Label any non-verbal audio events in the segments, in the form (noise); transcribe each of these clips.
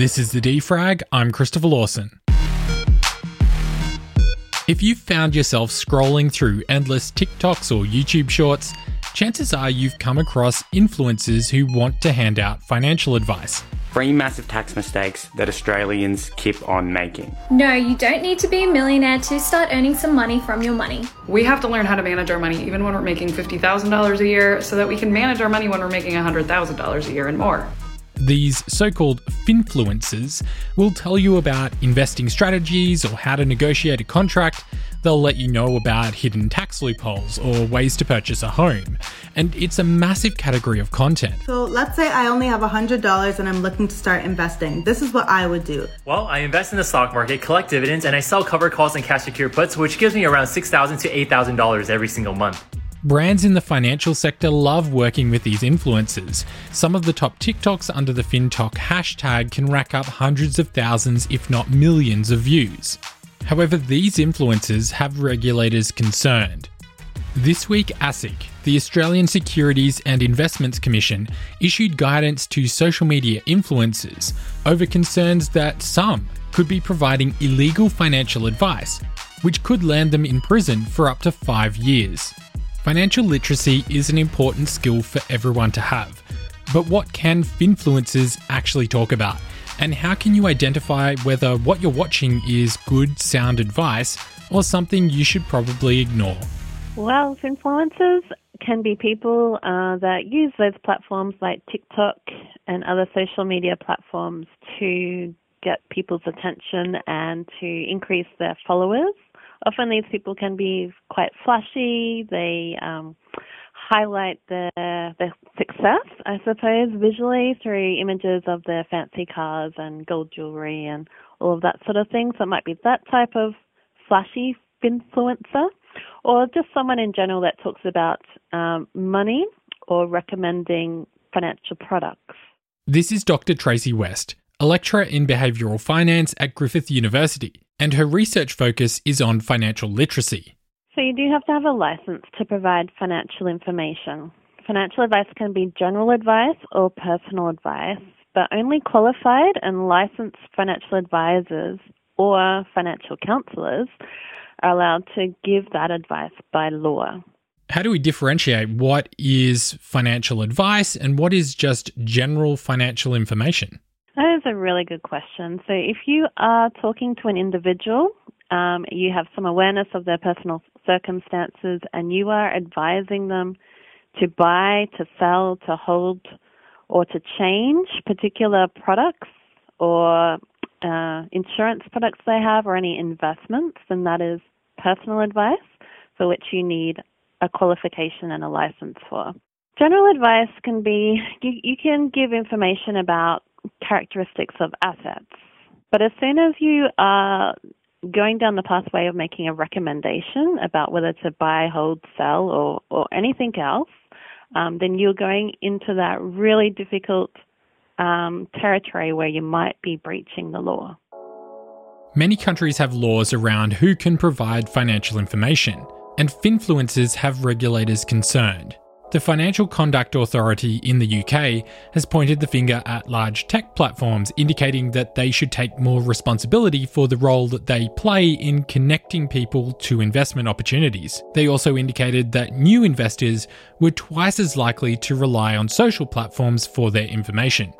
This is the Defrag. I'm Christopher Lawson. If you've found yourself scrolling through endless TikToks or YouTube shorts, chances are you've come across influencers who want to hand out financial advice. Three massive tax mistakes that Australians keep on making. No, you don't need to be a millionaire to start earning some money from your money. We have to learn how to manage our money even when we're making $50,000 a year so that we can manage our money when we're making $100,000 a year and more. These so called finfluencers will tell you about investing strategies or how to negotiate a contract. They'll let you know about hidden tax loopholes or ways to purchase a home. And it's a massive category of content. So let's say I only have $100 and I'm looking to start investing. This is what I would do. Well, I invest in the stock market, collect dividends, and I sell covered calls and cash secure puts, which gives me around 6,000 to $8,000 every single month. Brands in the financial sector love working with these influencers. Some of the top TikToks under the FinTok hashtag can rack up hundreds of thousands, if not millions, of views. However, these influencers have regulators concerned. This week, ASIC, the Australian Securities and Investments Commission, issued guidance to social media influencers over concerns that some could be providing illegal financial advice, which could land them in prison for up to five years. Financial literacy is an important skill for everyone to have. But what can finfluencers actually talk about? And how can you identify whether what you're watching is good, sound advice or something you should probably ignore? Well, influencers can be people uh, that use those platforms like TikTok and other social media platforms to get people's attention and to increase their followers often these people can be quite flashy. They um, highlight their their success, I suppose, visually through images of their fancy cars and gold jewelry and all of that sort of thing. So it might be that type of flashy influencer, or just someone in general that talks about um, money or recommending financial products. This is Dr. Tracy West, a lecturer in behavioural finance at Griffith University and her research focus is on financial literacy. So, you do have to have a license to provide financial information. Financial advice can be general advice or personal advice, but only qualified and licensed financial advisors or financial counselors are allowed to give that advice by law. How do we differentiate what is financial advice and what is just general financial information? That is a really good question. So, if you are talking to an individual, um, you have some awareness of their personal circumstances, and you are advising them to buy, to sell, to hold, or to change particular products or uh, insurance products they have, or any investments, then that is personal advice for which you need a qualification and a license for. General advice can be you, you can give information about characteristics of assets. But as soon as you are going down the pathway of making a recommendation about whether to buy, hold, sell, or, or anything else, um, then you're going into that really difficult um, territory where you might be breaching the law. Many countries have laws around who can provide financial information, and finfluencers have regulators concerned. The Financial Conduct Authority in the UK has pointed the finger at large tech platforms, indicating that they should take more responsibility for the role that they play in connecting people to investment opportunities. They also indicated that new investors were twice as likely to rely on social platforms for their information.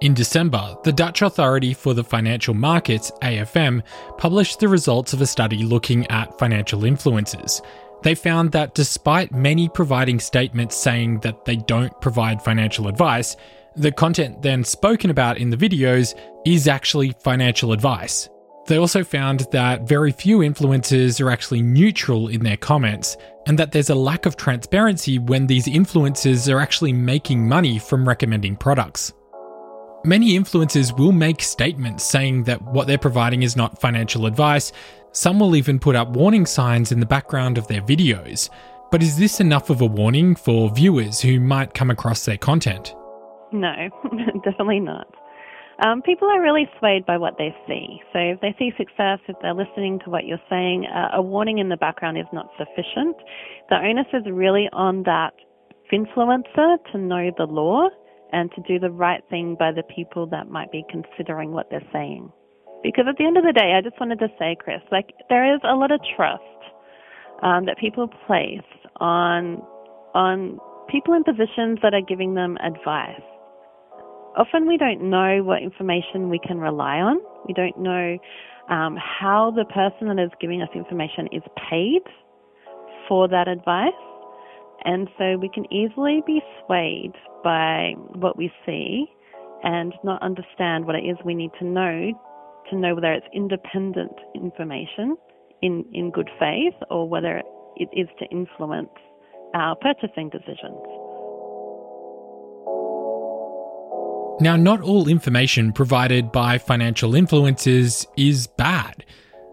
In December, the Dutch Authority for the Financial Markets, AFM, published the results of a study looking at financial influencers. They found that despite many providing statements saying that they don't provide financial advice, the content then spoken about in the videos is actually financial advice. They also found that very few influencers are actually neutral in their comments, and that there's a lack of transparency when these influencers are actually making money from recommending products. Many influencers will make statements saying that what they're providing is not financial advice, some will even put up warning signs in the background of their videos. But is this enough of a warning for viewers who might come across their content? No, (laughs) definitely not. Um, people are really swayed by what they see. So if they see success, if they're listening to what you're saying, uh, a warning in the background is not sufficient. The onus is really on that influencer to know the law and to do the right thing by the people that might be considering what they're saying. Because at the end of the day, I just wanted to say, Chris, like there is a lot of trust um, that people place on on people in positions that are giving them advice. Often we don't know what information we can rely on. We don't know um, how the person that is giving us information is paid for that advice. And so we can easily be swayed by what we see and not understand what it is we need to know to know whether it's independent information in, in good faith or whether it is to influence our purchasing decisions. Now, not all information provided by financial influencers is bad.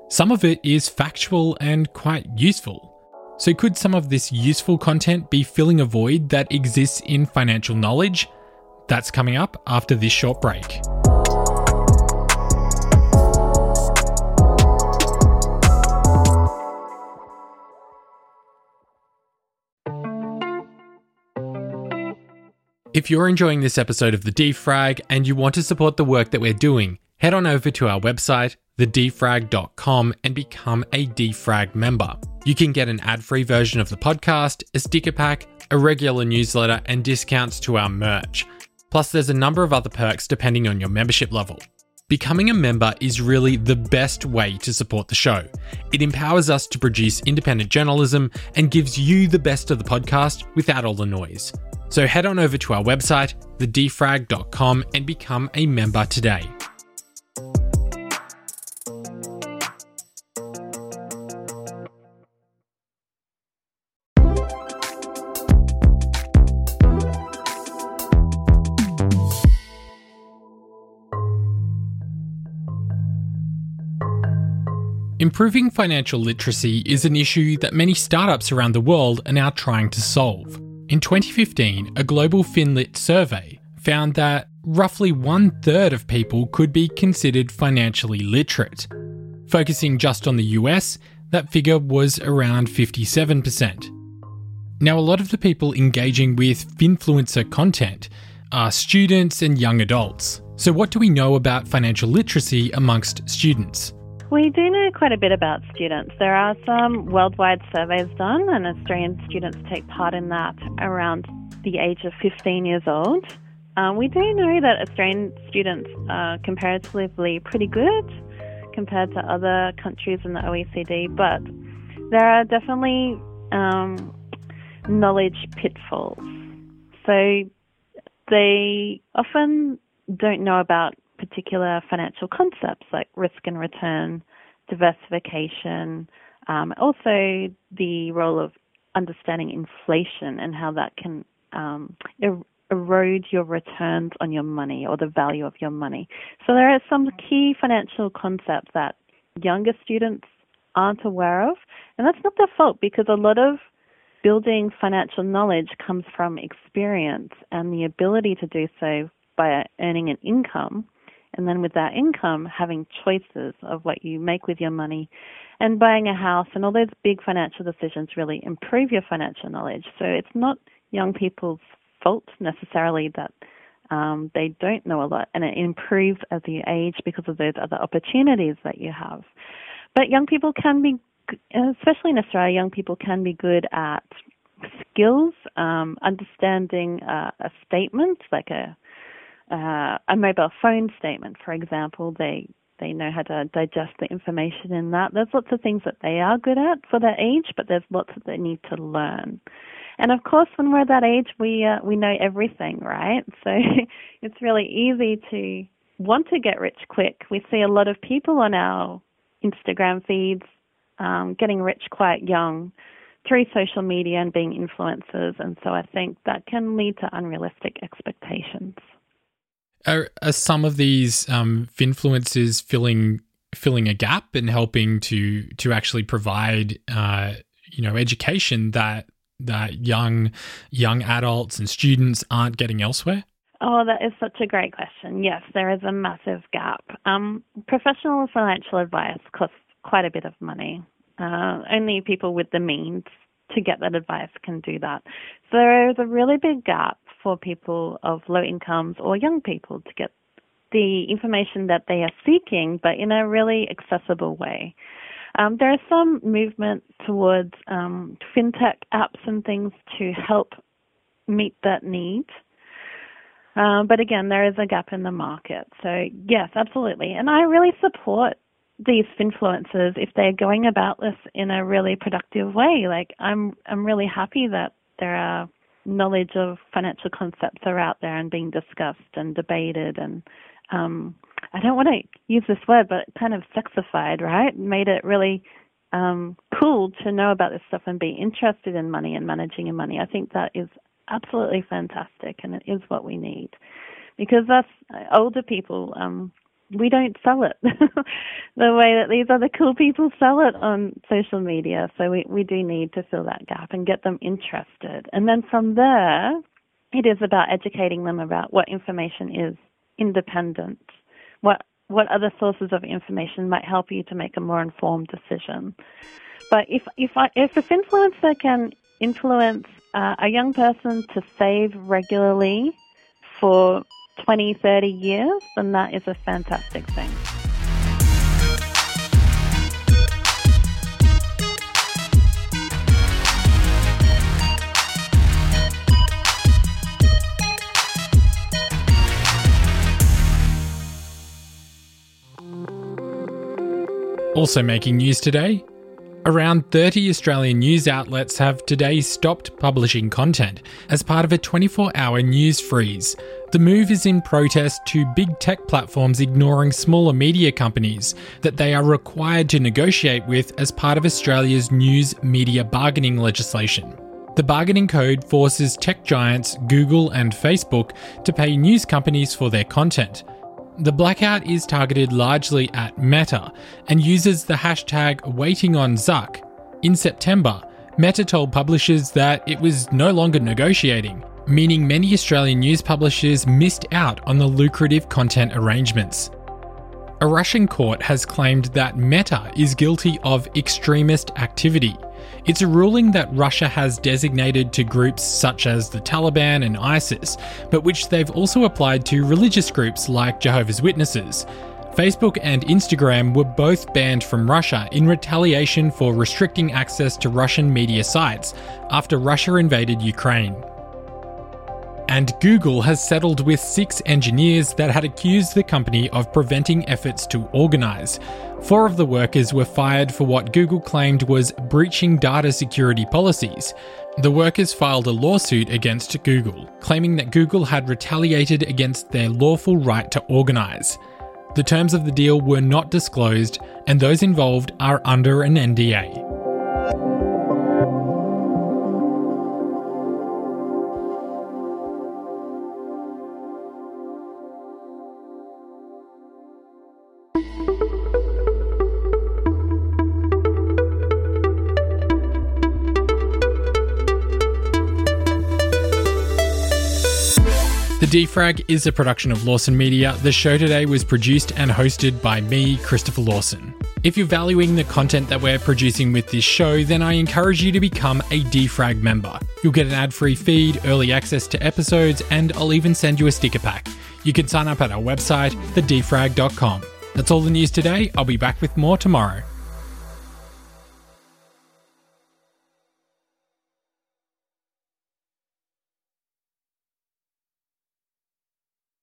Some of it is factual and quite useful. So, could some of this useful content be filling a void that exists in financial knowledge? That's coming up after this short break. If you're enjoying this episode of The Defrag and you want to support the work that we're doing, head on over to our website, thedefrag.com, and become a Defrag member. You can get an ad free version of the podcast, a sticker pack, a regular newsletter, and discounts to our merch. Plus, there's a number of other perks depending on your membership level. Becoming a member is really the best way to support the show. It empowers us to produce independent journalism and gives you the best of the podcast without all the noise. So head on over to our website, thedefrag.com, and become a member today. Improving financial literacy is an issue that many startups around the world are now trying to solve. In 2015, a global FinLit survey found that roughly one third of people could be considered financially literate. Focusing just on the US, that figure was around 57%. Now, a lot of the people engaging with Finfluencer content are students and young adults. So, what do we know about financial literacy amongst students? We do know quite a bit about students. There are some worldwide surveys done, and Australian students take part in that around the age of 15 years old. Um, we do know that Australian students are comparatively pretty good compared to other countries in the OECD, but there are definitely um, knowledge pitfalls. So they often don't know about particular financial concepts like risk and return, diversification, um, also the role of understanding inflation and how that can um, er- erode your returns on your money or the value of your money. So there are some key financial concepts that younger students aren't aware of, and that's not their fault because a lot of building financial knowledge comes from experience and the ability to do so by earning an income and then with that income, having choices of what you make with your money and buying a house and all those big financial decisions really improve your financial knowledge. So it's not young people's fault necessarily that um, they don't know a lot, and it improves as you age because of those other opportunities that you have. But young people can be, especially in Australia, young people can be good at skills, um, understanding uh, a statement like a uh, a mobile phone statement, for example, they they know how to digest the information in that. There's lots of things that they are good at for their age, but there's lots that they need to learn. And of course, when we're that age, we uh, we know everything, right? (laughs) So it's really easy to want to get rich quick. We see a lot of people on our Instagram feeds um, getting rich quite young through social media and being influencers, and so I think that can lead to unrealistic expectations. Are, are some of these um, finfluencers filling filling a gap and helping to to actually provide uh, you know education that that young young adults and students aren't getting elsewhere? Oh, that is such a great question. Yes, there is a massive gap. Um, professional financial advice costs quite a bit of money. Uh, only people with the means to get that advice can do that. So there is a really big gap for people of low incomes or young people to get the information that they are seeking, but in a really accessible way. Um, there are some movement towards um, fintech apps and things to help meet that need. Um, but again, there is a gap in the market. So yes, absolutely. And I really support these influencers if they're going about this in a really productive way. Like I'm, I'm really happy that there are knowledge of financial concepts are out there and being discussed and debated and um, I don't want to use this word, but kind of sexified, right? Made it really um, cool to know about this stuff and be interested in money and managing your money. I think that is absolutely fantastic, and it is what we need because us older people, um, we don't sell it (laughs) the way that these other cool people sell it on social media. So we, we do need to fill that gap and get them interested. And then from there, it is about educating them about what information is independent what what other sources of information might help you to make a more informed decision. But if if I, if this influencer can influence uh, a young person to save regularly for 20, 30 years, then that is a fantastic thing. Also making news today, around 30 Australian news outlets have today stopped publishing content as part of a 24 hour news freeze. The move is in protest to big tech platforms ignoring smaller media companies that they are required to negotiate with as part of Australia's news media bargaining legislation. The bargaining code forces tech giants Google and Facebook to pay news companies for their content. The blackout is targeted largely at Meta and uses the hashtag waiting on Zuck. In September, Meta told publishers that it was no longer negotiating, meaning many Australian news publishers missed out on the lucrative content arrangements. A Russian court has claimed that Meta is guilty of extremist activity it's a ruling that Russia has designated to groups such as the Taliban and ISIS, but which they've also applied to religious groups like Jehovah's Witnesses. Facebook and Instagram were both banned from Russia in retaliation for restricting access to Russian media sites after Russia invaded Ukraine. And Google has settled with six engineers that had accused the company of preventing efforts to organise. Four of the workers were fired for what Google claimed was breaching data security policies. The workers filed a lawsuit against Google, claiming that Google had retaliated against their lawful right to organise. The terms of the deal were not disclosed, and those involved are under an NDA. Defrag is a production of Lawson Media. The show today was produced and hosted by me, Christopher Lawson. If you're valuing the content that we're producing with this show, then I encourage you to become a Defrag member. You'll get an ad free feed, early access to episodes, and I'll even send you a sticker pack. You can sign up at our website, thedefrag.com. That's all the news today. I'll be back with more tomorrow.